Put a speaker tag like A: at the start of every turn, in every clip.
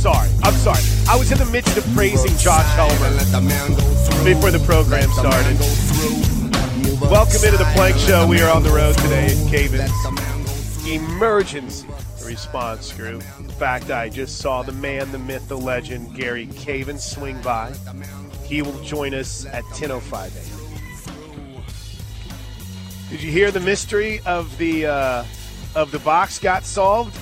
A: sorry. I'm sorry. I was in the midst of praising Josh Helmer before the program started. Welcome into the Plank Show. We are on the road today at Caven's Emergency Response Group. In fact, I just saw the man, the myth, the legend, Gary Caven swing by. He will join us at 10.05 a.m. Did you hear the mystery of the uh, of the box got solved?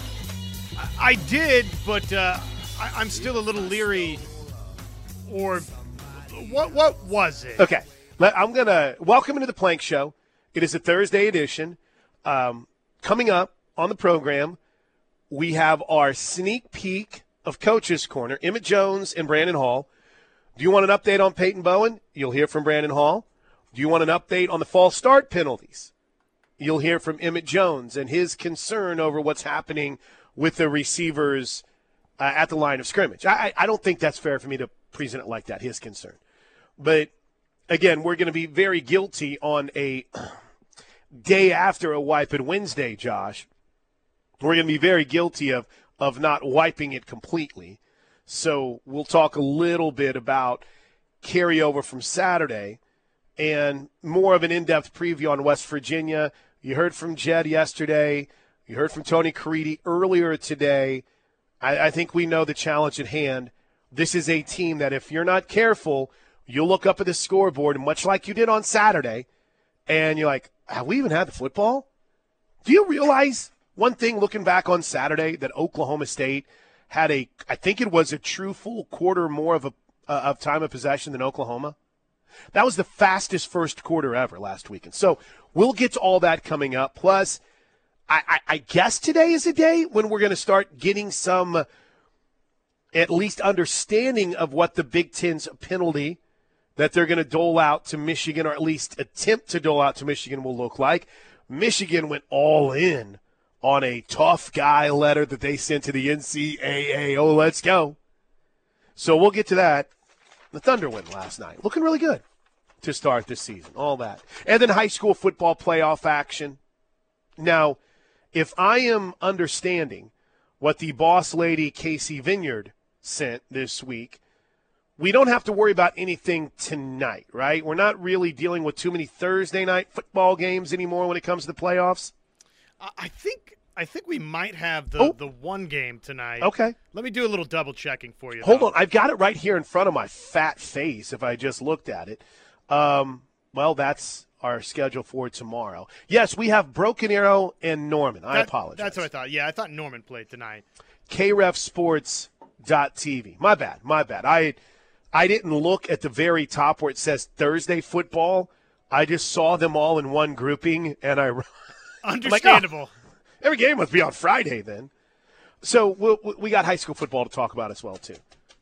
B: I did, but uh, I, am still a little leery. Or what? What was it?
A: Okay, I'm gonna welcome into the Plank Show. It is a Thursday edition. Um, coming up on the program, we have our sneak peek of Coach's Corner. Emmett Jones and Brandon Hall. Do you want an update on Peyton Bowen? You'll hear from Brandon Hall. Do you want an update on the false start penalties? You'll hear from Emmett Jones and his concern over what's happening with the receivers uh, at the line of scrimmage. I, I don't think that's fair for me to present it like that, his concern. But again, we're going to be very guilty on a day after a wipe it Wednesday, Josh. We're going to be very guilty of, of not wiping it completely. So we'll talk a little bit about carryover from Saturday and more of an in depth preview on West Virginia. You heard from Jed yesterday. You heard from Tony Caridi earlier today. I, I think we know the challenge at hand. This is a team that, if you're not careful, you'll look up at the scoreboard, much like you did on Saturday, and you're like, have we even had the football? Do you realize one thing looking back on Saturday that Oklahoma State had a, I think it was a true full quarter more of a uh, of time of possession than Oklahoma? That was the fastest first quarter ever last weekend. So we'll get to all that coming up. Plus, I, I, I guess today is a day when we're going to start getting some at least understanding of what the Big Ten's penalty that they're going to dole out to Michigan, or at least attempt to dole out to Michigan, will look like. Michigan went all in on a tough guy letter that they sent to the NCAA. Oh, let's go. So we'll get to that. The Thunder win last night, looking really good to start this season. All that. And then high school football playoff action. Now, if I am understanding what the boss lady Casey Vineyard sent this week, we don't have to worry about anything tonight, right? We're not really dealing with too many Thursday night football games anymore when it comes to the playoffs.
B: I think I think we might have the
A: Oh.
B: the one game tonight.
A: Okay.
B: Let me do a little double checking for you.
A: Hold
B: though.
A: on, I've got it right here in front of my fat face. If I just looked at it, um, well, that's our schedule for tomorrow. Yes, we have Broken Arrow and Norman. I
B: That-
A: apologize.
B: That's what I thought. Yeah, I thought Norman played tonight.
A: KRefSports.tv. My bad. My bad. I I didn't look at the very top where it says Thursday football. I just saw them all in one grouping, and I oh,
B: Understandable.
A: every game must be on Friday then. So we'll, we got high school football to talk about as well too.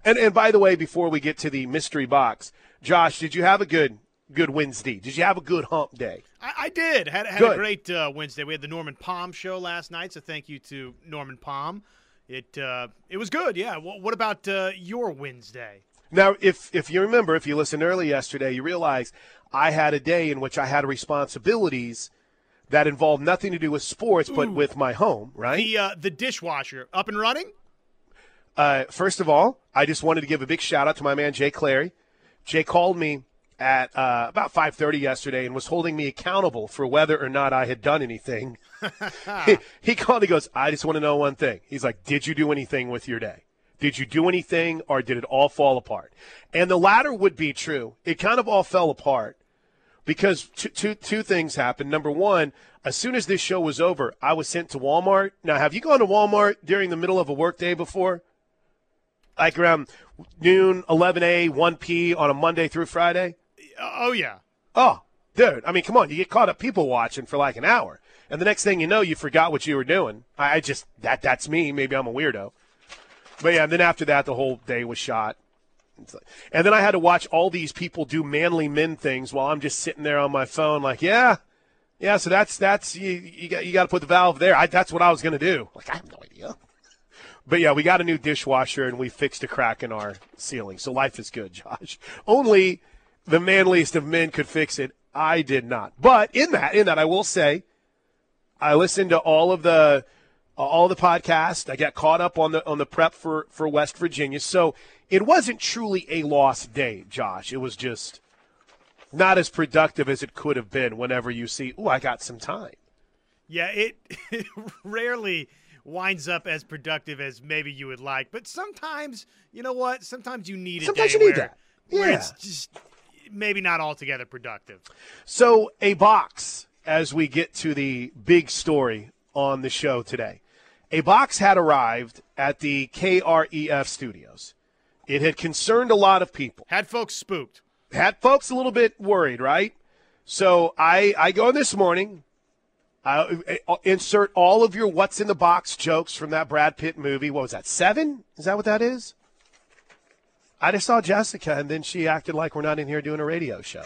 A: And and by the way, before we get to the mystery box, Josh, did you have a good good Wednesday? Did you have a good hump day?
B: I, I did. Had, had
A: Good.
B: a great uh, Wednesday. We had the Norman Palm show last night, so thank you to Norman Palm. It uh, it was good. Yeah. What, what about uh, your Wednesday?
A: Now, if if you remember, if you listened early yesterday, you realize I had a day in which I had responsibilities that involved nothing to do with sports, but with my home. Right.
B: The uh, the dishwasher up and running.
A: Uh, first of all, I just wanted to give a big shout out to my man Jay Clary. Jay called me at uh, about 5:30 yesterday and was holding me accountable for whether or not I had done anything. he, he called. He goes, "I just want to know one thing." He's like, "Did you do anything with your day? Did you do anything, or did it all fall apart?" And the latter would be true. It kind of all fell apart because two, two, two things happened. Number one, as soon as this show was over, I was sent to Walmart. Now, have you gone to Walmart during the middle of a workday before? Like around noon, 11A, 1P on a Monday through Friday?
B: Oh yeah.
A: Oh, dude. I mean, come on. You get caught up people watching for like an hour. And the next thing you know, you forgot what you were doing. I I just, that that's me. Maybe I'm a weirdo. But yeah, and then after that, the whole day was shot. And then I had to watch all these people do manly men things while I'm just sitting there on my phone, like, yeah, yeah. So that's that's you. You got you got to put the valve there. I, that's what I was gonna do. Like I have no idea. But yeah, we got a new dishwasher and we fixed a crack in our ceiling. So life is good, Josh. Only the manliest of men could fix it. I did not. But in that, in that, I will say, I listened to all of the all the podcasts. I got caught up on the on the prep for for West Virginia. So it wasn't truly a lost day, Josh. It was just not as productive as it could have been. Whenever you see, oh, I got some time.
B: Yeah, it, it rarely winds up as productive as maybe you would like, but sometimes you know what? Sometimes you need a
A: sometimes you need
B: where,
A: that. Yeah.
B: it's just maybe not altogether productive.
A: So, a box as we get to the big story on the show today. A box had arrived at the KREF studios. It had concerned a lot of people.
B: Had folks spooked.
A: Had folks a little bit worried, right? So I, I go in this morning, I insert all of your what's in the box jokes from that Brad Pitt movie. What was that? Seven? Is that what that is? I just saw Jessica, and then she acted like we're not in here doing a radio show.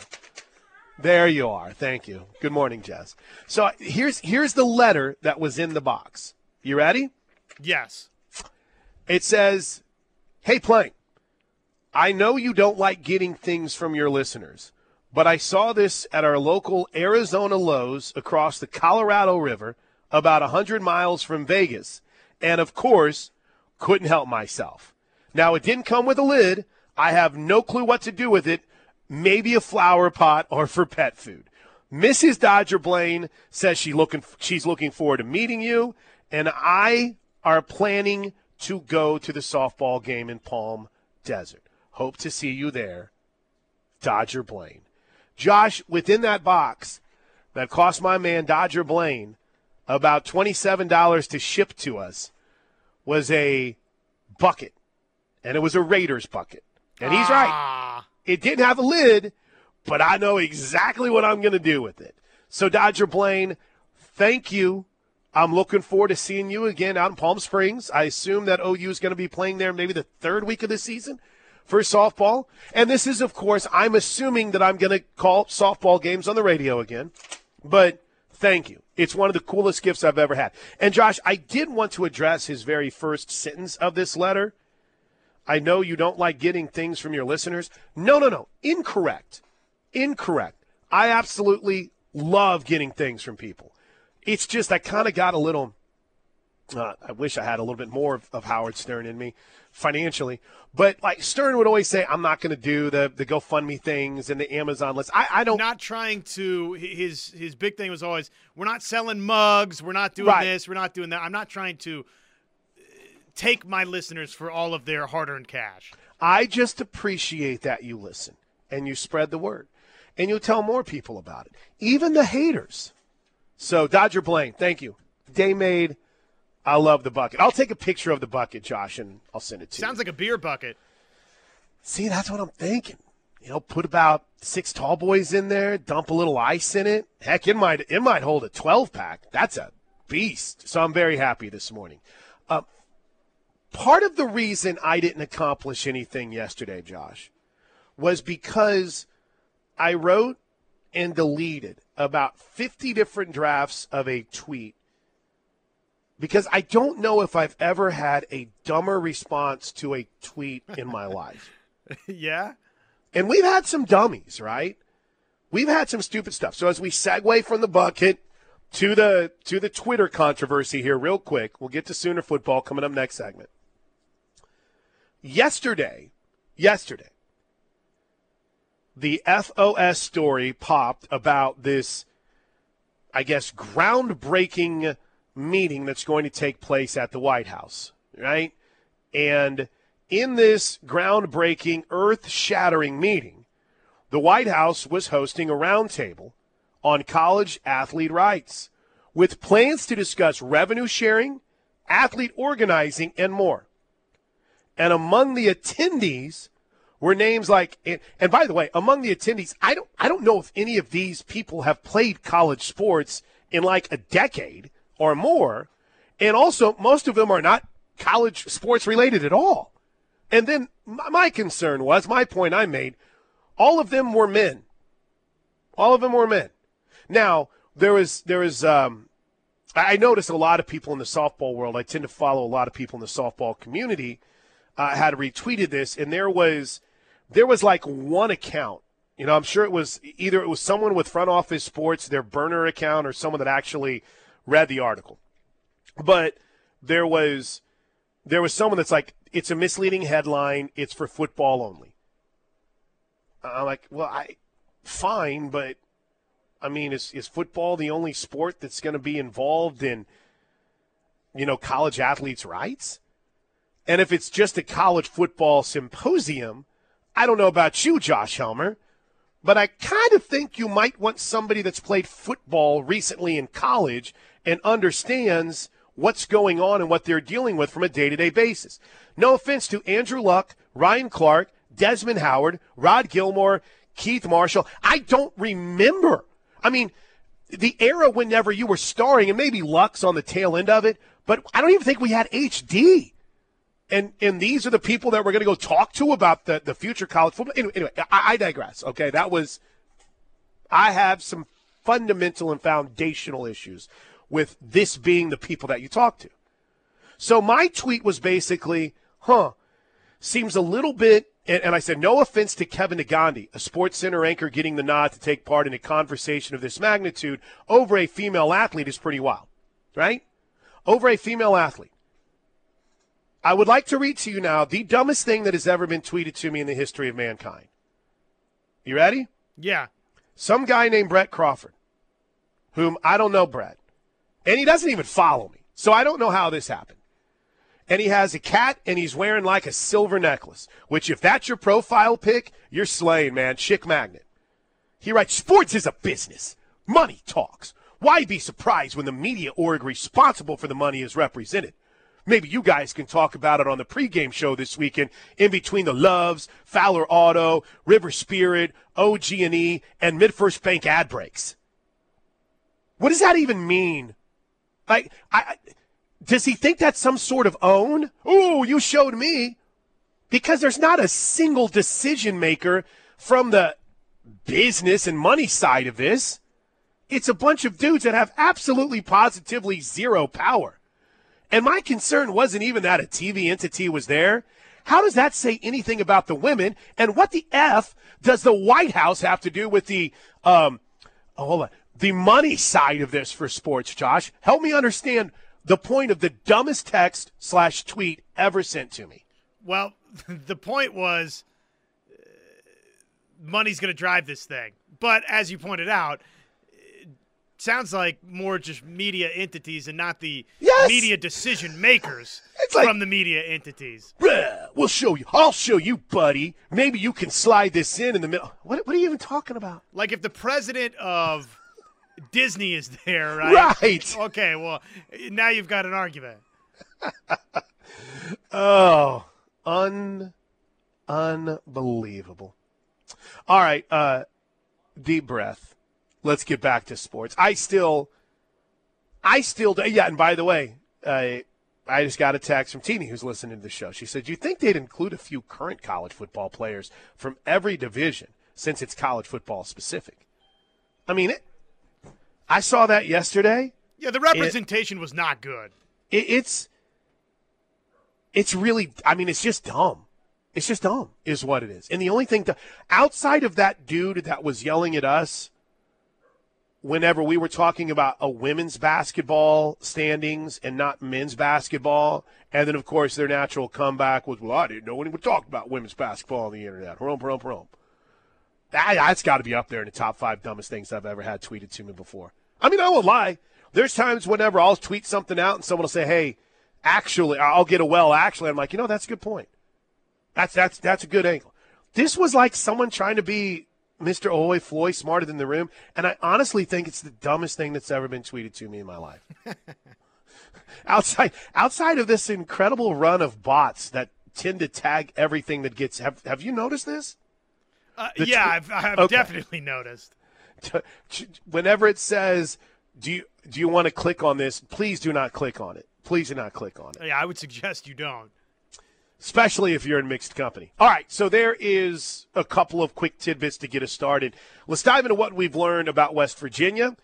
A: There you are. Thank you. Good morning, Jess. So here's here's the letter that was in the box. You ready?
B: Yes.
A: It says, "Hey, Plank, I know you don't like getting things from your listeners, but I saw this at our local Arizona Lowe's across the Colorado River, about a hundred miles from Vegas, and of course, couldn't help myself. Now it didn't come with a lid. I have no clue what to do with it." maybe a flower pot, or for pet food. Mrs. Dodger Blaine says she looking she's looking forward to meeting you, and I are planning to go to the softball game in Palm Desert. Hope to see you there, Dodger Blaine. Josh, within that box that cost my man Dodger Blaine about $27 to ship to us was a bucket, and it was a Raiders bucket. And he's right.
B: Ah,
A: It didn't have a lid, but I know exactly what I'm going to do with it. So, Dodger Blaine, thank you. I'm looking forward to seeing you again out in Palm Springs. I assume that OU is going to be playing there maybe the third week of the season for softball. And this is, of course, I'm assuming that I'm going to call softball games on the radio again. But thank you. It's one of the coolest gifts I've ever had. And Josh, I did want to address his very first sentence of this letter. I know you don't like getting things from your listeners. No, no, no. Incorrect. Incorrect. I absolutely love getting things from people. It's just I kind of got a little. Uh, I wish I had a little bit more of, of Howard Stern in me financially, but like Stern would always say, I'm not going to do the the GoFundMe things and the Amazon list. I, I don't.
B: not trying to. His his big thing was always, we're not selling mugs. We're not doing
A: Right.
B: this. We're not doing that. I'm not trying to take my listeners for all of their hard-earned cash.
A: I just appreciate that you listen and you spread the word and you tell more people about it, even the haters. So, Dodger Blaine, thank you. Day made. I love the bucket. I'll take a picture of the bucket, Josh, and I'll send it to
B: Sounds
A: you.
B: Sounds like a beer bucket.
A: See, that's what I'm thinking. You know, put about six tall boys in there, dump a little ice in it. Heck, it might it might hold a 12 pack. That's a beast. So I'm very happy this morning. Uh, part of the reason I didn't accomplish anything yesterday, Josh, was because I wrote and deleted about 50 different drafts of a tweet because I don't know if I've ever had a dumber response to a tweet in my life.
B: yeah.
A: And we've had some dummies, right? We've had some stupid stuff. So as we segue from the bucket to the to the Twitter controversy here, real quick, we'll get to Sooner football coming up next segment. Yesterday, yesterday, the FOS story popped about this, I guess, groundbreaking meeting that's going to take place at the White House, right? And in this groundbreaking, earth shattering meeting, the White House was hosting a roundtable on college athlete rights with plans to discuss revenue sharing, athlete organizing, and more. And among the attendees were names like and, by the way, among the attendees, I don't I don't know if any of these people have played college sports in like a decade or more. And also most of them are not college sports related at all. And then my, my concern was, my point I made, all of them were men. All of them were men. Now, there is there is um I noticed a lot of people in the softball world. I tend to follow a lot of people in the softball community. Uh, had retweeted this, and there was there was like one account. You know, I'm sure it was either it was someone with front office sports, their burner account, or someone that actually read the article. But there was there was someone that's like, it's a misleading headline. It's for football only. I'm like, well, I fine, but I mean, is is football the only sport that's going to be involved in you know college athletes' rights? And if it's just a college football symposium, I don't know about you, Josh Helmer, but I kind of think you might want somebody that's played football recently in college and understands what's going on and what they're dealing with from a day to day basis. No offense to Andrew Luck, Ryan Clark, Desmond Howard, Rod Gilmore, Keith Marshall. I don't remember. I mean, the era whenever you were starring, and maybe Luck's on the tail end of it, but I don't even think we had HD. And and these are the people that we're going to go talk to about the, the future college football. Anyway, anyway I, I digress. Okay, that was. I have some fundamental and foundational issues with this being the people that you talk to. So my tweet was basically, huh, seems a little bit, and, and I said, no offense to Kevin Negandhi, a sports center anchor getting the nod to take part in a conversation of this magnitude over a female athlete is pretty wild, right? Over a female athlete. I would like to read to you now the dumbest thing that has ever been tweeted to me in the history of mankind. You ready?
B: Yeah.
A: Some guy named Brett Crawford, whom I don't know, Brett, and he doesn't even follow me. So I don't know how this happened. And he has a cat and he's wearing like a silver necklace, which if that's your profile pic, you're slaying, man. Chick magnet. He writes, sports is a business. Money talks. Why be surprised when the media org responsible for the money is represented? Maybe you guys can talk about it on the pregame show this weekend in between the Loves, Fowler Auto, River Spirit, OG&E, and MidFirst Bank ad breaks. What does that even mean? Like, I, does he think that's some sort of own? Oh, you showed me. Because there's not a single decision maker from the business and money side of this. It's a bunch of dudes that have absolutely positively zero power. And my concern wasn't even that a TV entity was there. How does that say anything about the women? And what the F does the White House have to do with the, um, oh, hold on, the money side of this for sports, Josh? Help me understand the point of the dumbest text slash tweet ever sent to me.
B: Well, the point was uh, money's going to drive this thing. But as you pointed out, sounds like more just media entities and not the
A: yes!
B: media decision makers like, from the media entities.
A: We'll show you. I'll show you, buddy. Maybe you can slide this in in the middle. What, what are you even talking about?
B: Like if the president of Disney is there, right?
A: Right.
B: Okay, well, now you've got an argument.
A: oh, un unbelievable. All right, uh deep breath. Let's get back to sports. I still I still yeah, and by the way, uh, I just got a text from Teeny who's listening to the show. She said, "Do you think they'd include a few current college football players from every division since it's college football specific?" I mean, it, I saw that yesterday.
B: Yeah, the representation it, was not good.
A: It, it's it's really I mean it's just dumb. It's just dumb is what it is. And the only thing to, outside of that dude that was yelling at us whenever we were talking about a women's basketball standings and not men's basketball, and then of course their natural comeback was, "Well, I didn't know anyone talked about women's basketball on the internet." Hrum, hrum, hrum. That, that's got to be up there in the top five dumbest things I've ever had tweeted to me before. I mean, I won't lie. There's times whenever I'll tweet something out and someone will say, "Hey, actually," I'll get a well. Actually, I'm like, you know, that's a good point. That's that's that's a good angle. This was like someone trying to be Mr. Oi Floyd, smarter than the room, and I honestly think it's the dumbest thing that's ever been tweeted to me in my life. outside outside of this incredible run of bots that tend to tag everything that gets. Have Have you noticed this?
B: Uh, yeah, tw- I've, I've okay. definitely noticed
A: whenever it says, "Do you do you want to click on this?" Please do not click on it. Please do not click on it.
B: Yeah, I would suggest you don't.
A: Especially if you're in mixed company. All right, so there is a couple of quick tidbits to get us started. Let's dive into what we've learned about West Virginia.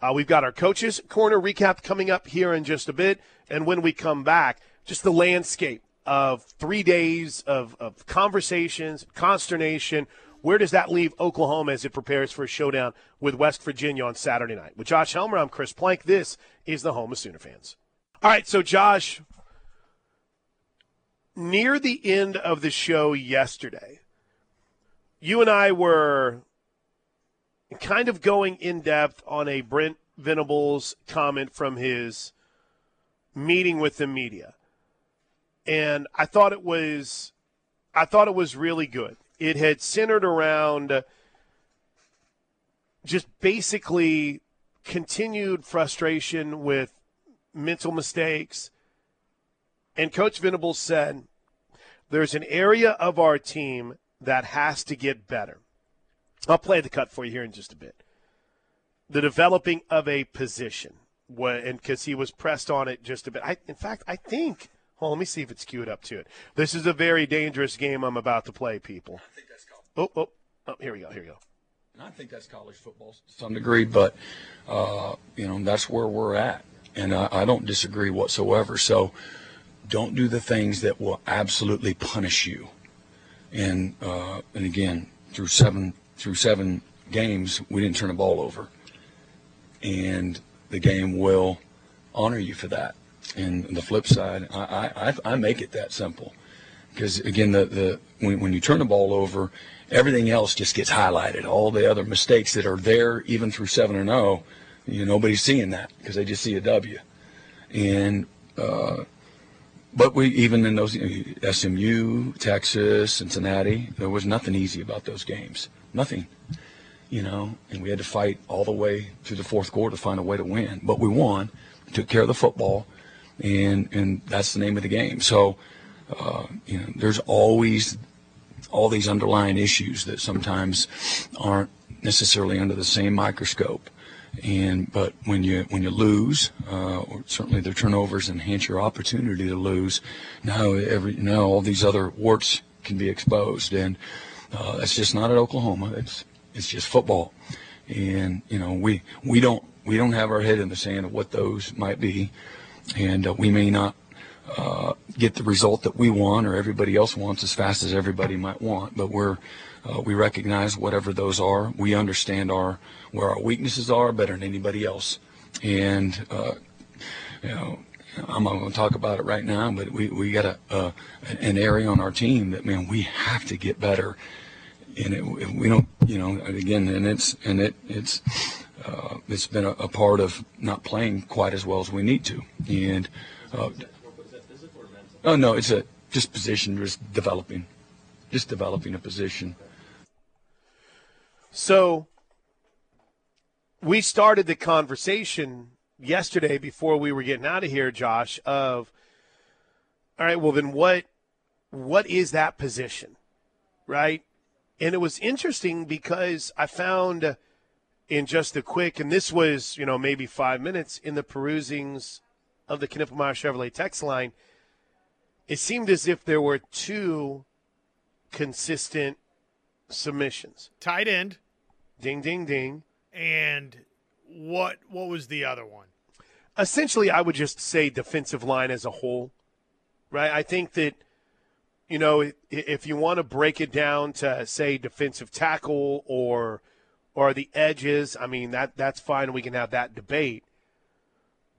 A: Uh, we've got our coaches corner recap coming up here in just a bit, and when we come back, just the landscape of three days of, of conversations, consternation where does that leave Oklahoma as it prepares for a showdown with West Virginia on Saturday night? With Josh Helmer, I'm Chris Plank. This is the home of Sooner fans. All right, so Josh, near the end of the show yesterday, you and I were kind of going in depth on a Brent Venables comment from his meeting with the media. And I thought it was I thought it was really good. It had centered around just basically continued frustration with mental mistakes. And Coach Venables said, there's an area of our team that has to get better. I'll play the cut for you here in just a bit. The developing of a position, and because he was pressed on it just a bit. I, in fact, I think. Well, let me see if it's queued up to it. This is a very dangerous game I'm about to play, people. I think that's called. Oh, oh, oh, here we go. Here we go.
C: I think that's college football to some degree, but uh, you know that's where we're at, and I, I don't disagree whatsoever. So, don't do the things that will absolutely punish you. And uh, and again, through seven through seven games, we didn't turn the ball over, and the game will honor you for that. And the flip side, I I, I make it that simple, because again, the the when, when you turn the ball over, everything else just gets highlighted. All the other mistakes that are there, even through seven and zero, oh, you know, nobody's seeing that because they just see a W. And uh, but we even in those SMU, Texas, Cincinnati, there was nothing easy about those games. Nothing, you know. And we had to fight all the way through the fourth quarter to find a way to win. But we won, took care of the football, and and that's the name of the game. So, uh, you know, there's always all these underlying issues that sometimes aren't necessarily under the same microscope. And but when you when you lose, uh, or certainly the turnovers enhance your opportunity to lose. Now every now all these other warts can be exposed, and uh, that's just not at Oklahoma. It's it's just football, and you know we we don't we don't have our head in the sand of what those might be, and uh, we may not uh, get the result that we want or everybody else wants as fast as everybody might want. But we're uh, we recognize whatever those are. We understand our where our weaknesses are better than anybody else. And uh, you know, I'm not going to talk about it right now, but we we got a an area on our team that man we have to get better. And it, we don't, you know, again, and it's and it it's. Uh, it's been a, a, part of not playing quite as well as we need to, and uh, Oh no, it's a just position, just developing, just developing a position.
A: So we started the conversation yesterday before we were getting out of here, Josh. Of all right, well then what? What is that position, right? And it was interesting because I found in just a quick, and this was you know maybe five minutes in the perusings of the Knippelmeyer Chevrolet text line it seemed as if there were two consistent submissions.
B: Tight end.
A: Ding ding ding.
B: And what what was the other one?
A: Essentially, I would just say defensive line as a whole. Right? I think that you know, if you want to break it down to say defensive tackle or or the edges, I mean that that's fine. We can have that debate.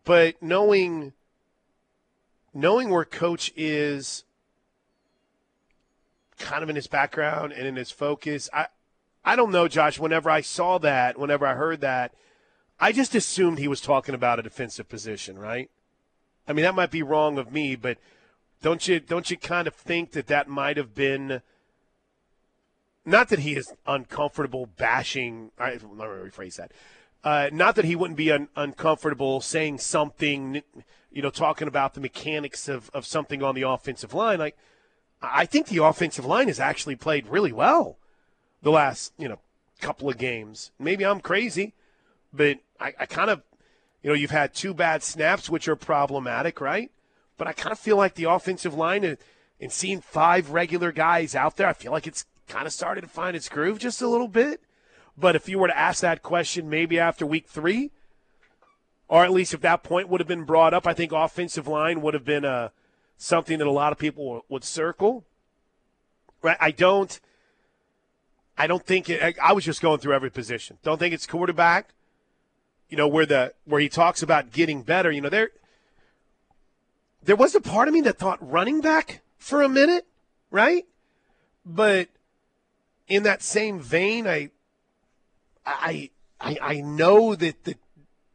A: But knowing knowing where coach is kind of in his background and in his focus, I I don't know, Josh, whenever I saw that, whenever I heard that, I just assumed he was talking about a defensive position, right? I mean, that might be wrong of me, but don't you don't you kind of think that that might have been not that he is uncomfortable bashing. I, let me rephrase that. Uh, not that he wouldn't be un- uncomfortable saying something, you know, talking about the mechanics of, of something on the offensive line. Like, I think the offensive line has actually played really well the last, you know, couple of games. Maybe I'm crazy, but I, I kind of, you know, you've had two bad snaps, which are problematic, right? But I kind of feel like the offensive line and, and seeing five regular guys out there, I feel like it's kind of started to find its groove just a little bit. But if you were to ask that question maybe after week three, or at least if that point would have been brought up, I think offensive line would have been uh, something that a lot of people would circle. Right? I don't. I don't think it, I was just going through every position. Don't think it's quarterback. You know where the where he talks about getting better. You know there. there was a part of me that thought running back for a minute, right? But in that same vein, I, I, I, I know that the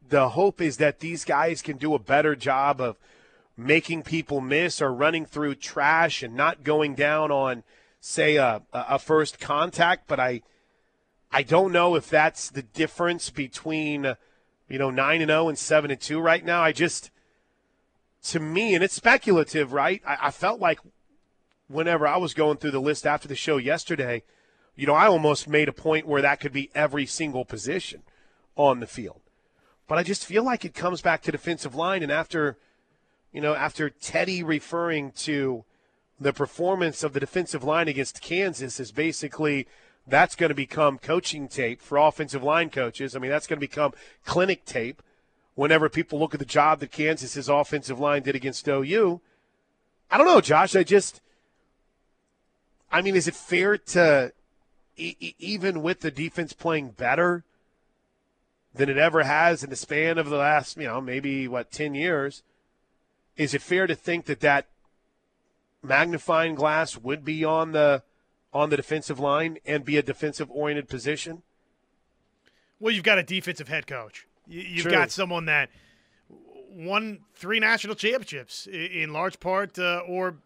A: the hope is that these guys can do a better job of making people miss or running through trash and not going down on, say, a, a first contact. But I, I don't know if that's the difference between, you know, nine and zero and seven and two right now. I just, to me, and it's speculative, right? I, I felt like whenever I was going through the list after the show yesterday, you know, I almost made a point where that could be every single position on the field. But I just feel like it comes back to defensive line. And after, you know, after Teddy referring to the performance of the defensive line against Kansas is basically that's going to become coaching tape for offensive line coaches. I mean, that's going to become clinic tape whenever people look at the job that Kansas's offensive line did against OU. I don't know, Josh. I just, I mean, is it fair to, e- even with the defense playing better than it ever has in the span of the last, you know, maybe what, 10 years, is it fair to think that that magnifying glass would be on the on the defensive line and be a defensive oriented position?
B: Well, you've got a defensive head coach. You've True. got someone that won three national championships in large part uh, or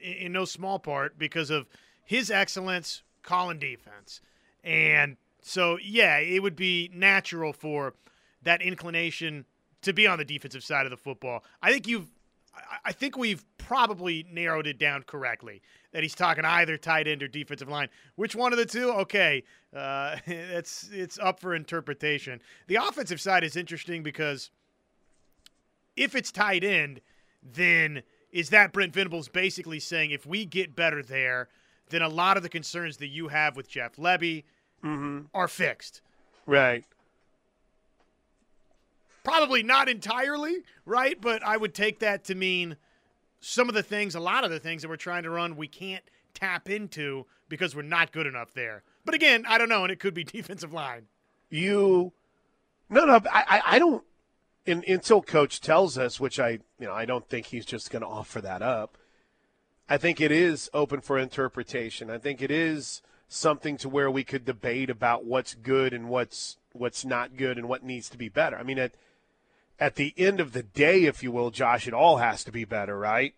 B: in no small part because of his excellence calling defense. And so, yeah, it would be natural for that inclination to be on the defensive side of the football. I think you've I think we've probably narrowed it down correctly that he's talking either tight end or defensive line. Which one of the two? Okay, uh, it's it's up for interpretation. The offensive side is interesting because if it's tight end, then is that Brent Venables basically saying if we get better there, then a lot of the concerns that you have with Jeff Lebby
A: mm-hmm.
B: are fixed.
A: Right.
B: Probably not entirely, right? But I would take that to mean some of the things, a lot of the things that we're trying to run, we can't tap into because we're not good enough there. But again, I don't know, and it could be defensive line.
A: You, no, no, I, I don't. In, until coach tells us, which I, you know, I don't think he's just going to offer that up. I think it is open for interpretation. I think it is something to where we could debate about what's good and what's what's not good and what needs to be better. I mean, at at the end of the day, if you will, Josh, it all has to be better, right?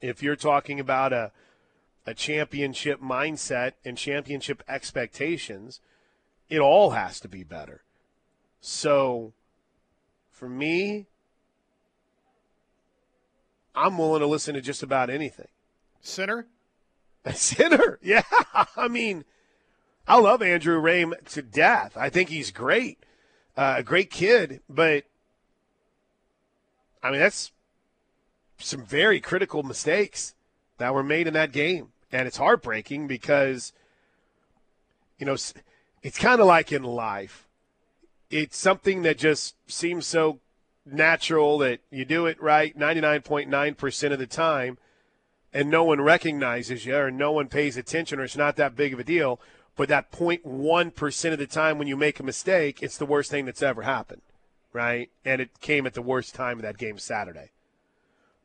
A: If you're talking about a a championship mindset and championship expectations, it all has to be better. So for me, I'm willing to listen to just about anything.
B: Center?
A: Center, yeah. I mean, I love Andrew Raym to death. I think he's great, uh, a great kid, but I mean, that's some very critical mistakes that were made in that game. And it's heartbreaking because, you know, it's kind of like in life. It's something that just seems so natural that you do it right 99.9% of the time and no one recognizes you or no one pays attention or it's not that big of a deal. But that 0.1% of the time when you make a mistake, it's the worst thing that's ever happened right? And it came at the worst time of that game Saturday.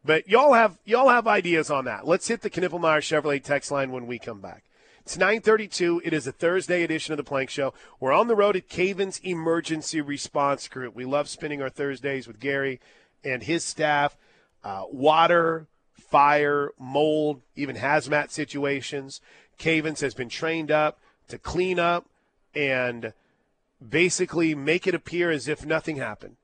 A: But y'all have y'all have ideas on that. Let's hit the Knippelmeyer Chevrolet text line when we come back. It's 9:32. It is a Thursday edition of the Plank Show. We're on the road at Cavens Emergency Response Group. We love spending our Thursdays with Gary and his staff. Uh, water, fire, mold, even hazmat situations. Cavens has been trained up to clean up and basically make it appear as if nothing happened.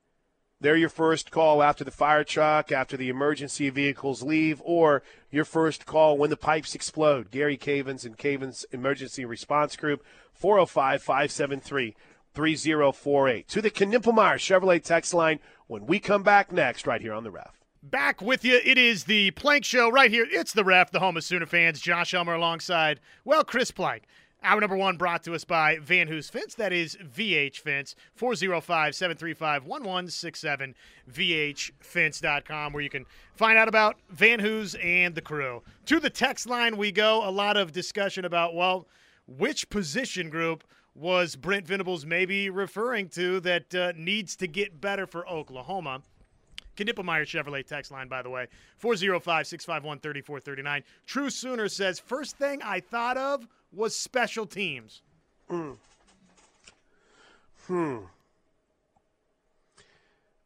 A: They're your first call after the fire truck, after the emergency vehicles leave, or your first call when the pipes explode. Gary Cavens and Cavens Emergency Response Group, 405 573 3048. To the Knippelmeyer Chevrolet text line when we come back next, right here on the ref.
B: Back with you. It is the Plank Show right here. It's the ref, the home of Sooner fans. Josh Helmer alongside, well, Chris Plank. Hour number one brought to us by Van Hoos Fence. That is VH Fence, 405 735 1167, VHFence.com, where you can find out about Van Hoos and the crew. To the text line we go. A lot of discussion about, well, which position group was Brent Venables maybe referring to that uh, needs to get better for Oklahoma? Knippelmeyer Chevrolet text line, by the way, 405 651 3439. True Sooner says, First thing I thought of was special teams. Mm. Hmm.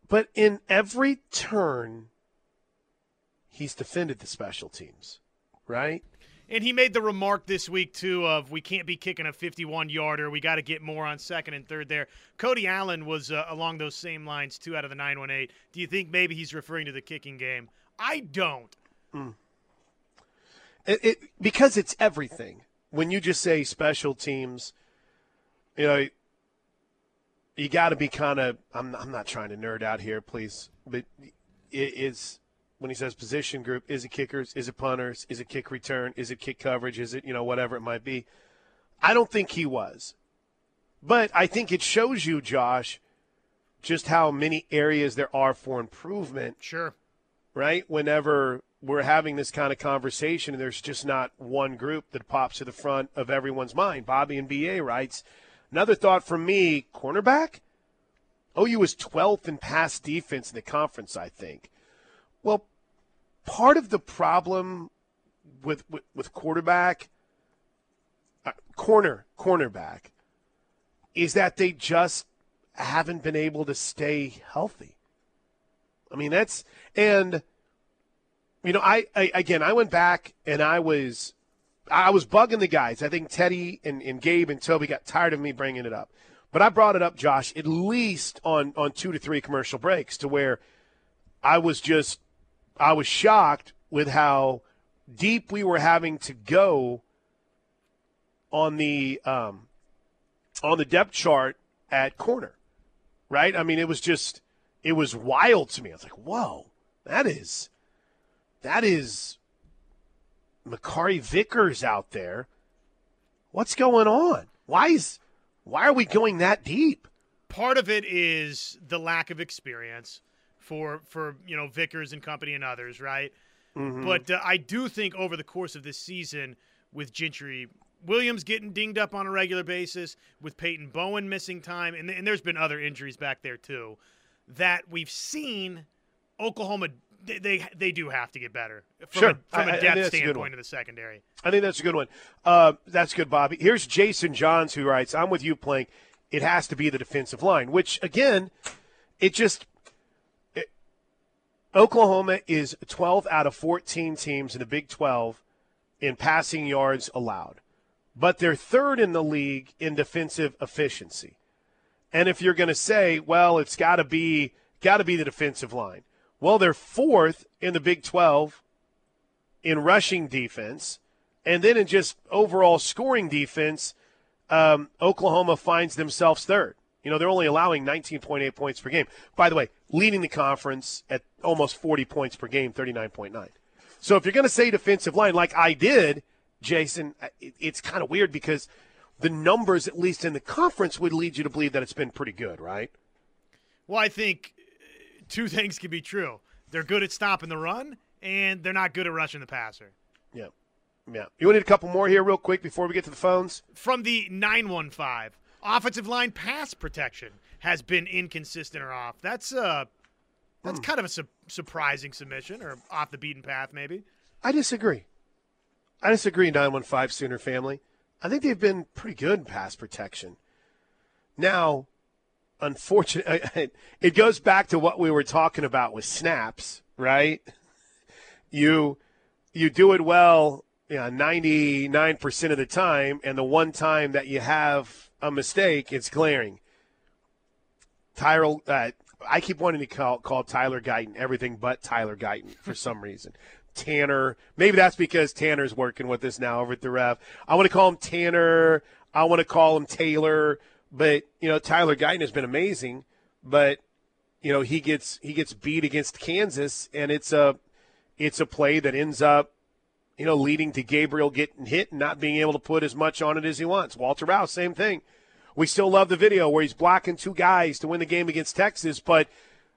A: But in every turn, he's defended the special teams, right?
B: And he made the remark this week, too, of we can't be kicking a 51 yarder. We got to get more on second and third there. Cody Allen was uh, along those same lines, two out of the 918. Do you think maybe he's referring to the kicking game? I don't.
A: It, it because it's everything. When you just say special teams, you know, you got to be kind of. I'm, I'm not trying to nerd out here, please, but it is when he says position group. Is it kickers? Is it punters? Is it kick return? Is it kick coverage? Is it you know whatever it might be? I don't think he was, but I think it shows you, Josh, just how many areas there are for improvement
B: Sure.
A: right? Whenever we're having this kind of conversation and there's just not one group that pops to the front of everyone's mind. Bobby and BA writes, another thought from me, cornerback? OU was 12th in pass defense in the conference, I think. Well, part of the problem with with, with quarterback, uh, corner, cornerback, is that they just haven't been able to stay healthy. I mean, that's and you know, I, I again, I went back and I was I was bugging the guys. I think Teddy and, and Gabe and Toby got tired of me bringing it up, but I brought it up, Josh, at least on on two to three commercial breaks to where I was just I was shocked with how deep we were having to go on the um, on the depth chart at corner, right? I mean, it was just it was wild to me. I was like, whoa, that is that is Makari Vickers out there. What's going on? Why is why are we going that deep?
B: Part of it is the lack of experience for for you know Vickers and company and others, right? But uh, I do think over the course of this season, with Gentry Williams getting dinged up on a regular basis, with Peyton Bowen missing time, and, and there's been other injuries back there too, that we've seen Oklahoma. They they, they do have to get better from
A: Sure.
B: a, from
A: I-
B: a depth
A: that's a good
B: standpoint in the secondary.
A: I think that's a good one. Uh, that's good, Bobby. Here's Jason Johns who writes, "I'm with you, playing. It has to be the defensive line." Which again, it just it, Oklahoma is 12 out of 14 teams in the Big 12 in passing yards allowed, but they're third in the league in defensive efficiency. And if you're going to say, well, it's got to be got to be the defensive line. Well, they're fourth in the Big 12 in rushing defense, and then in just overall scoring defense, um, Oklahoma finds themselves third. You know, they're only allowing 19.8 points per game. By the way, leading the conference at almost 40 points per game, 39.9. So if you're going to say defensive line, like I did, Jason, it's kind of weird because the numbers, at least in the conference, would lead you to believe that it's been pretty good, right?
B: Well, I think two things can be true. They're good at stopping the run, and they're not good at rushing the passer.
A: Yeah. Yeah. You want to need a couple more here, real quick, before we get to the phones?
B: From the 915, offensive line pass protection has been inconsistent or off. That's uh that's kind of a su- surprising submission or off the beaten path maybe.
A: I disagree. I disagree, 915 Sooner family. I think they've been pretty good in pass protection. Now, unfortunately, it goes back to what we were talking about with snaps, right? You you do it well, you know, 99% of the time, and the one time that you have a mistake, it's glaring. Tyrell, uh, I keep wanting to call, call Tyler Guyton everything but Tyler Guyton for some reason. Tanner, maybe that's because Tanner's working with us now over at the Rev. I want to call him Tanner. I want to call him Taylor, but you know Tyler Guyton has been amazing, but you know he gets he gets beat against Kansas, and it's a it's a play that ends up you know leading to Gabriel getting hit and not being able to put as much on it as he wants. Walter Rouse, same thing. We still love the video where he's blocking two guys to win the game against Texas, but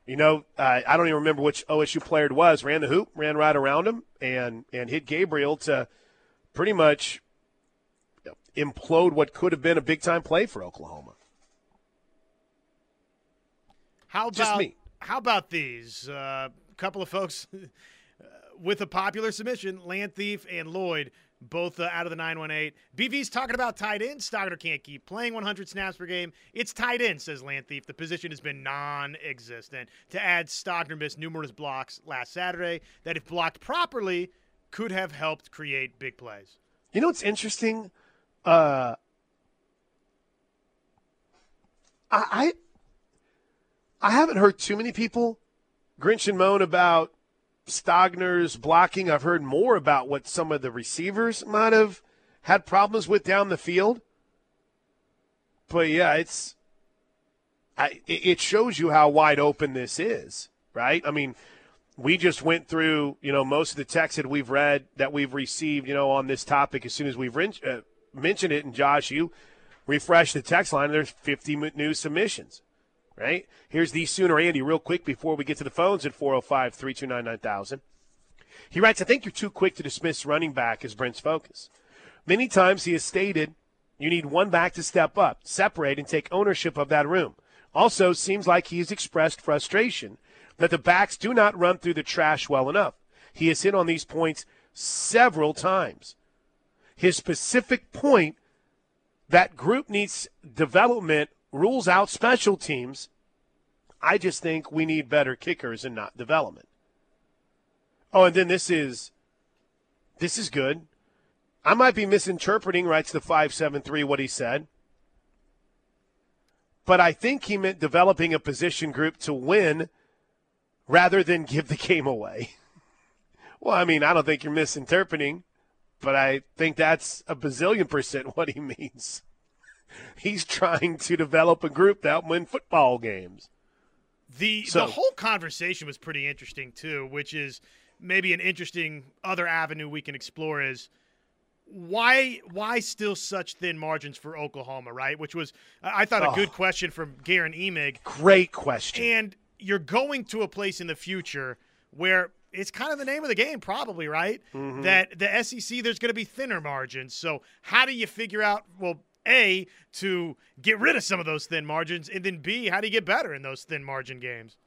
A: you know, uh, I don't even remember which OSU player it was. Ran the hoop, ran right around him, and and hit Gabriel to pretty much implode what could have been a big time play for Oklahoma.
B: How about
A: Just me.
B: how about these? A uh, couple of folks with a popular submission, Land Thief and Lloyd, both uh, out of the 918. BV's talking about tight end. Stogner can't keep playing 100 snaps per game. It's tight end, says Land Thief. The position has been non existent. To add, Stogner missed numerous blocks last Saturday that, if blocked properly, could have helped create big plays.
A: You know what's interesting? Uh, I, I haven't heard too many people grinch and moan about Stogner's blocking. I've heard more about what some of the receivers might have had problems with down the field. But yeah, it's I, it shows you how wide open this is, right? I mean, we just went through, you know, most of the texts that we've read that we've received, you know, on this topic as soon as we've uh, mentioned it. And Josh, you refresh the text line, there's 50 new submissions right? Here's the Sooner Andy real quick before we get to the phones at 405 329 9000. He writes, I think you're too quick to dismiss running back as Brent's focus. Many times he has stated you need one back to step up, separate, and take ownership of that room. Also, seems like he has expressed frustration that the backs do not run through the trash well enough. He has hit on these points several times. His specific point that group needs development rules out special teams. I just think we need better kickers and not development. Oh, and then this is this is good. I might be misinterpreting, writes the 573, what he said. But I think he meant developing a position group to win rather than give the game away. well, I mean, I don't think you're misinterpreting, but I think that's a bazillion percent what he means. He's trying to develop a group that win football games.
B: The so, the whole conversation was pretty interesting too, which is maybe an interesting other avenue we can explore is why why still such thin margins for Oklahoma, right? Which was I thought a oh, good question from Garen Emig.
A: Great question.
B: And you're going to a place in the future where it's kind of the name of the game, probably, right? Mm-hmm. That the SEC there's going to be thinner margins. So how do you figure out? Well, a, to get rid of some of those thin margins, and then B, how do you get better in those thin margin games?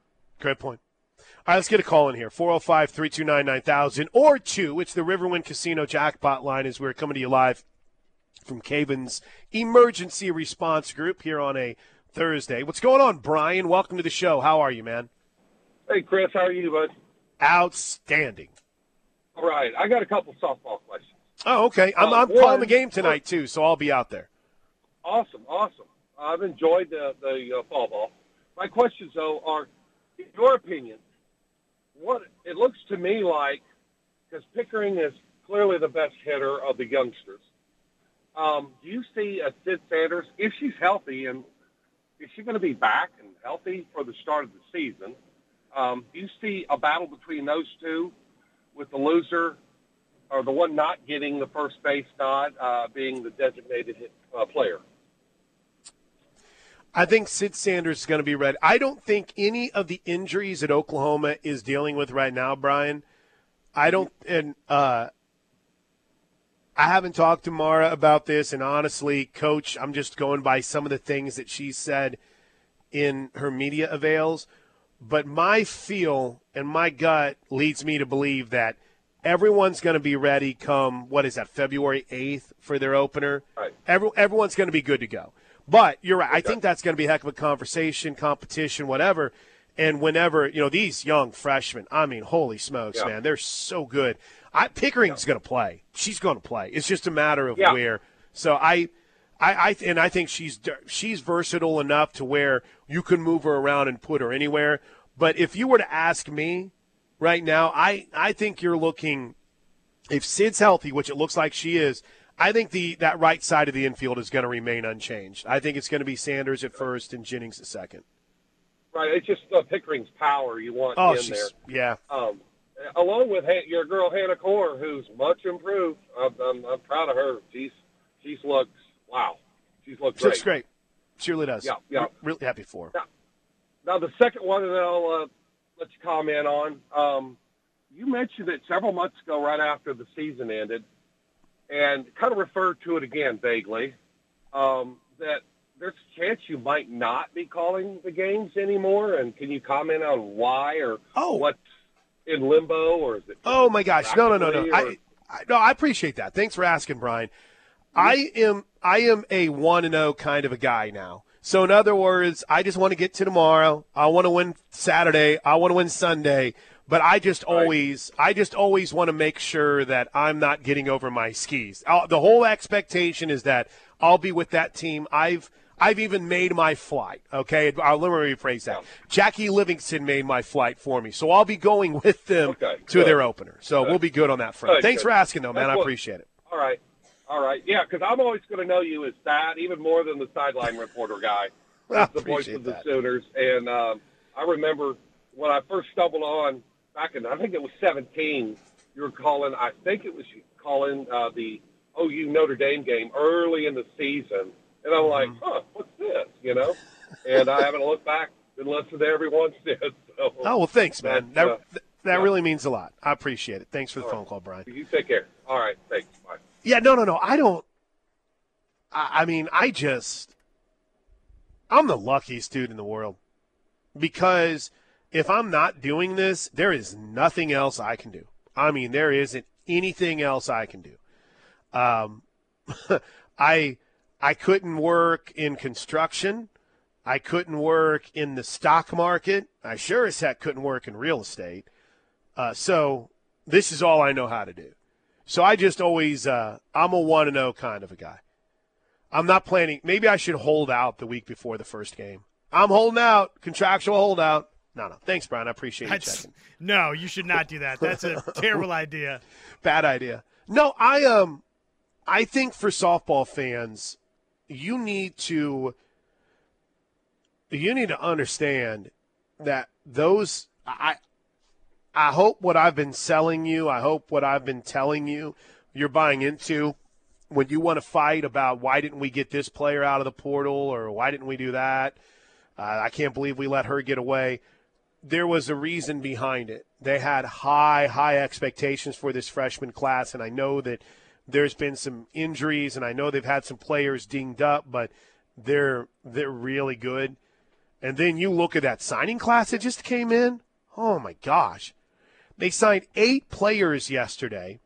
A: Great point. All right, let's get a call in here 405 329 9000 or two. It's the Riverwind Casino jackpot line as we're coming to you live from Caven's Emergency Response Group here on a Thursday. What's going on, Brian? Welcome to the show. How are you, man?
D: Hey, Chris. How are you, bud?
A: Outstanding.
D: All right. I got a couple softball questions.
A: Oh, okay. I'm, uh, I'm calling the game tonight, too, so I'll be out there.
D: Awesome, awesome. I've enjoyed the the uh, fall ball. My questions though are, in your opinion, what it looks to me like, because Pickering is clearly the best hitter of the youngsters. Um, do you see a Sid Sanders if she's healthy and is she going to be back and healthy for the start of the season? Um, you see a battle between those two, with the loser or the one not getting the first base nod uh, being the designated hit, uh, player?
A: I think Sid Sanders is going to be ready. I don't think any of the injuries that Oklahoma is dealing with right now, Brian. I don't, and uh, I haven't talked to Mara about this. And honestly, Coach, I'm just going by some of the things that she said in her media avails. But my feel and my gut leads me to believe that everyone's going to be ready come what is that February 8th for their opener.
D: Right.
A: Every, everyone's going to be good to go. But you're right. I think that's going to be a heck of a conversation, competition, whatever. And whenever you know these young freshmen, I mean, holy smokes, yeah. man, they're so good. I, Pickering's yeah. going to play. She's going to play. It's just a matter of yeah. where. So I, I, I, and I think she's she's versatile enough to where you can move her around and put her anywhere. But if you were to ask me right now, I, I think you're looking. If Sid's healthy, which it looks like she is, I think the that right side of the infield is going to remain unchanged. I think it's going to be Sanders at first and Jennings at second.
D: Right. It's just uh, Pickering's power you want
A: oh,
D: in there.
A: Yeah.
D: Um, along with your girl Hannah Coor, who's much improved. I'm, I'm, I'm, proud of her. She's she's looks wow. She's looked great.
A: Looks great. She really does.
D: Yeah. Yeah.
A: really happy for her.
D: Now, now the second one that I'll uh, let you comment on. Um, you mentioned it several months ago, right after the season ended and kind of referred to it again vaguely, um, that there's a chance you might not be calling the games anymore? And can you comment on why or
A: Oh.
D: what's in limbo, or is it?
A: Oh my gosh! No, no, no, no. I, I no, I appreciate that. Thanks for asking, Brian. I am I am a one and zero kind of a guy now. So in other words, I just want to get to tomorrow. I want to win Saturday. I want to win Sunday. But I just always I just always want to make sure that I'm not getting over my skis. i the whole expectation is that I'll be with that team. I've I've even made my flight. Okay, I'll let me rephrase that. Jackie Livingston made my flight for me, so I'll be going with them
D: Okay,
A: to
D: good.
A: their opener. So we'll be good on that front.
D: Good,
A: Thanks
D: good.
A: for asking, though, man.
D: That's
A: I appreciate it.
D: All right. All right. Yeah, because I'm always going to know you as that, even more than the sideline reporter guy. The voice of the
A: that.
D: Sooners. And um, I remember when I first stumbled on back in, I think it was 17, you were calling, I think it was you calling uh, the OU Notre Dame game early in the season. And I'm like,
A: Mm-hmm.
D: huh, what's this? You know? And I haven't looked back and listened to everyone since. So
A: Oh well, thanks, man. That
D: uh,
A: that
D: yeah.
A: really means a lot. I appreciate it. Thanks for the
D: All
A: phone
D: right.
A: call, Brian.
D: you take care. All right. Thanks. Bye.
A: Yeah, no, no, no. I don't. I, I mean, I just. I'm the luckiest dude in the world because if I'm not doing this, there is nothing else I can do. I mean, there isn't anything else I can do. Um, I I couldn't work in construction. I couldn't work in the stock market. I sure as heck couldn't work in real estate. Uh, so this is all I know how to do. So I just always uh, I'm a one and zero kind of a guy. I'm not planning. Maybe I should hold out the week before the first game. I'm holding out, contractual holdout. No, no. Thanks, Brian. I appreciate you checking.
B: no, you should not do that. That's a terrible idea.
A: Bad idea. No, I um, I think for softball fans, you need to you need to understand that those I I hope what I've been selling you, I hope what I've been telling you, you're buying into when you want to fight about why didn't we get this player out of the portal or why didn't we do that? Uh, I can't believe we let her get away. There was a reason behind it. They had high, high expectations for this freshman class, and I know that there's been some injuries, and I know they've had some players dinged up, but they're they're really good. And then you look at that signing class that just came in. Oh my gosh. They signed eight players yesterday,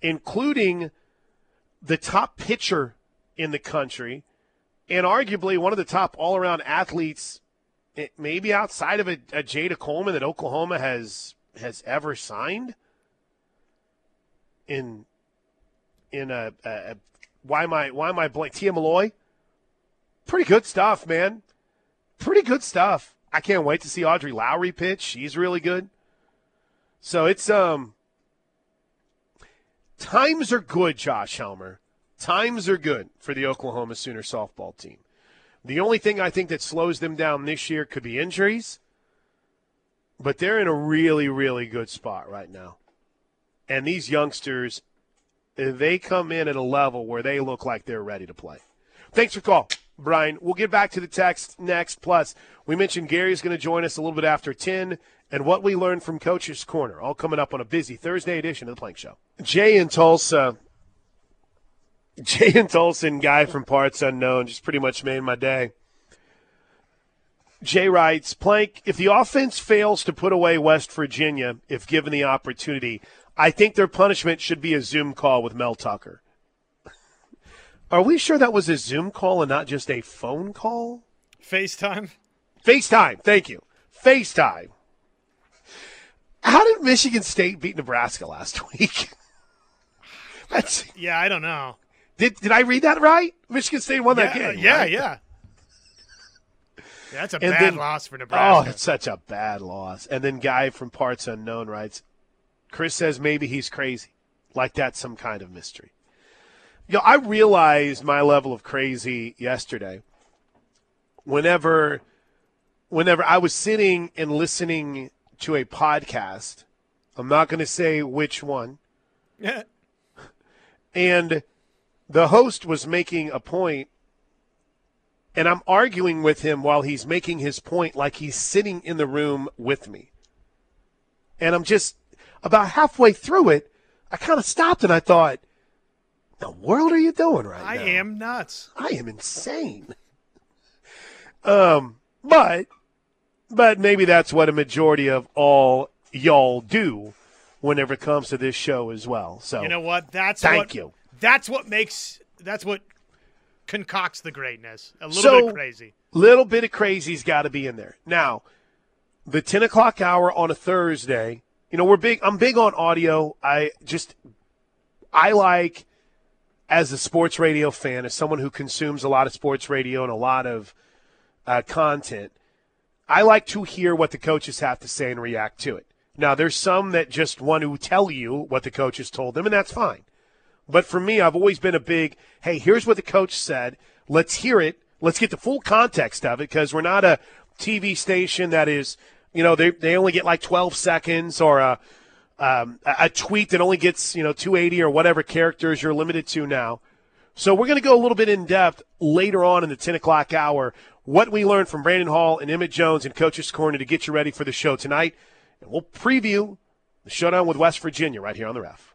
A: including the top pitcher in the country and arguably one of the top all around athletes, eh, maybe outside of a, a Jayda Coleman that Oklahoma has has ever signed. In in a, a, a why am I why am I blank? Tia Milloy. Pretty good stuff, man. Pretty good stuff. I can't wait to see Audrey Lowry pitch. She's really good. So it's um times are good, Josh Helmer. Times are good for the Oklahoma Sooner softball team. The only thing I think that slows them down this year could be injuries, but they're in a really, really good spot right now. And these youngsters, they come in at a level where they look like they're ready to play. Thanks for call, Brian. We'll get back to the text next. Plus, we mentioned Gary's going to join us a little bit after 10 and what we learned from Coach's Corner, all coming up on a busy Thursday edition of the Plank Show. Jay in Tulsa. Jay in Tulsa and Guy from Parts Unknown just pretty much made my day. Jay writes, Plank, if the offense fails to put away West Virginia, if given the opportunity, I think their punishment should be a Zoom call with Mel Tucker. Are we sure that was a Zoom call and not just a phone call?
B: FaceTime.
A: FaceTime. Thank you. FaceTime. How did Michigan State beat Nebraska last week? That's
B: Yeah, I don't know.
A: did did I read that right? Michigan State won that game.
B: yeah,
A: right?
B: yeah. Yeah, That's a
A: And
B: bad
A: then-
B: loss for Nebraska.
A: Oh, it's such a bad loss. And then guy from Parts Unknown writes, Chris says maybe he's crazy, like that's some kind of mystery. You know, I realized my level of crazy yesterday. Whenever, whenever I was sitting and listening to a podcast, I'm not going to say which one,
B: Yeah.
A: and the host was making a point and I'm arguing with him while he's making his point like he's sitting in the room with me. And I'm just about halfway through it, I kind of stopped and I thought, the world are you doing right
B: I
A: now?
B: I am nuts.
A: I am insane. Um, but but maybe that's what a majority of all y'all do whenever it comes to this show as well. So
B: You know what? That's
A: Thank
B: what,
A: you.
B: That's what makes that's what concocts the greatness. A little
A: So-
B: bit of crazy.
A: little bit of crazy's got to be in there. Now, the ten o'clock hour on a Thursday. You know, we're big. I'm big on audio. I just I like as a sports radio fan, as someone who consumes a lot of sports radio and a lot of uh, content. I like to hear what the coaches have to say and react to it. Now, there's some that just want to tell you what the coaches told them, and that's fine. But for me, I've always been a big, hey, here's what the coach said. Let's hear it. Let's get the full context of it because we're not a TV station that is, you know, they, they only get like 12 seconds or a, um, a tweet that only gets, you know, 280 or whatever characters you're limited to now. So we're going to go a little bit in depth later on in the 10 o'clock hour. What we learned from Brandon Hall and Emmett Jones in Coach's Corner to get you ready for the show tonight. And we'll preview the showdown with West Virginia right here on the ref.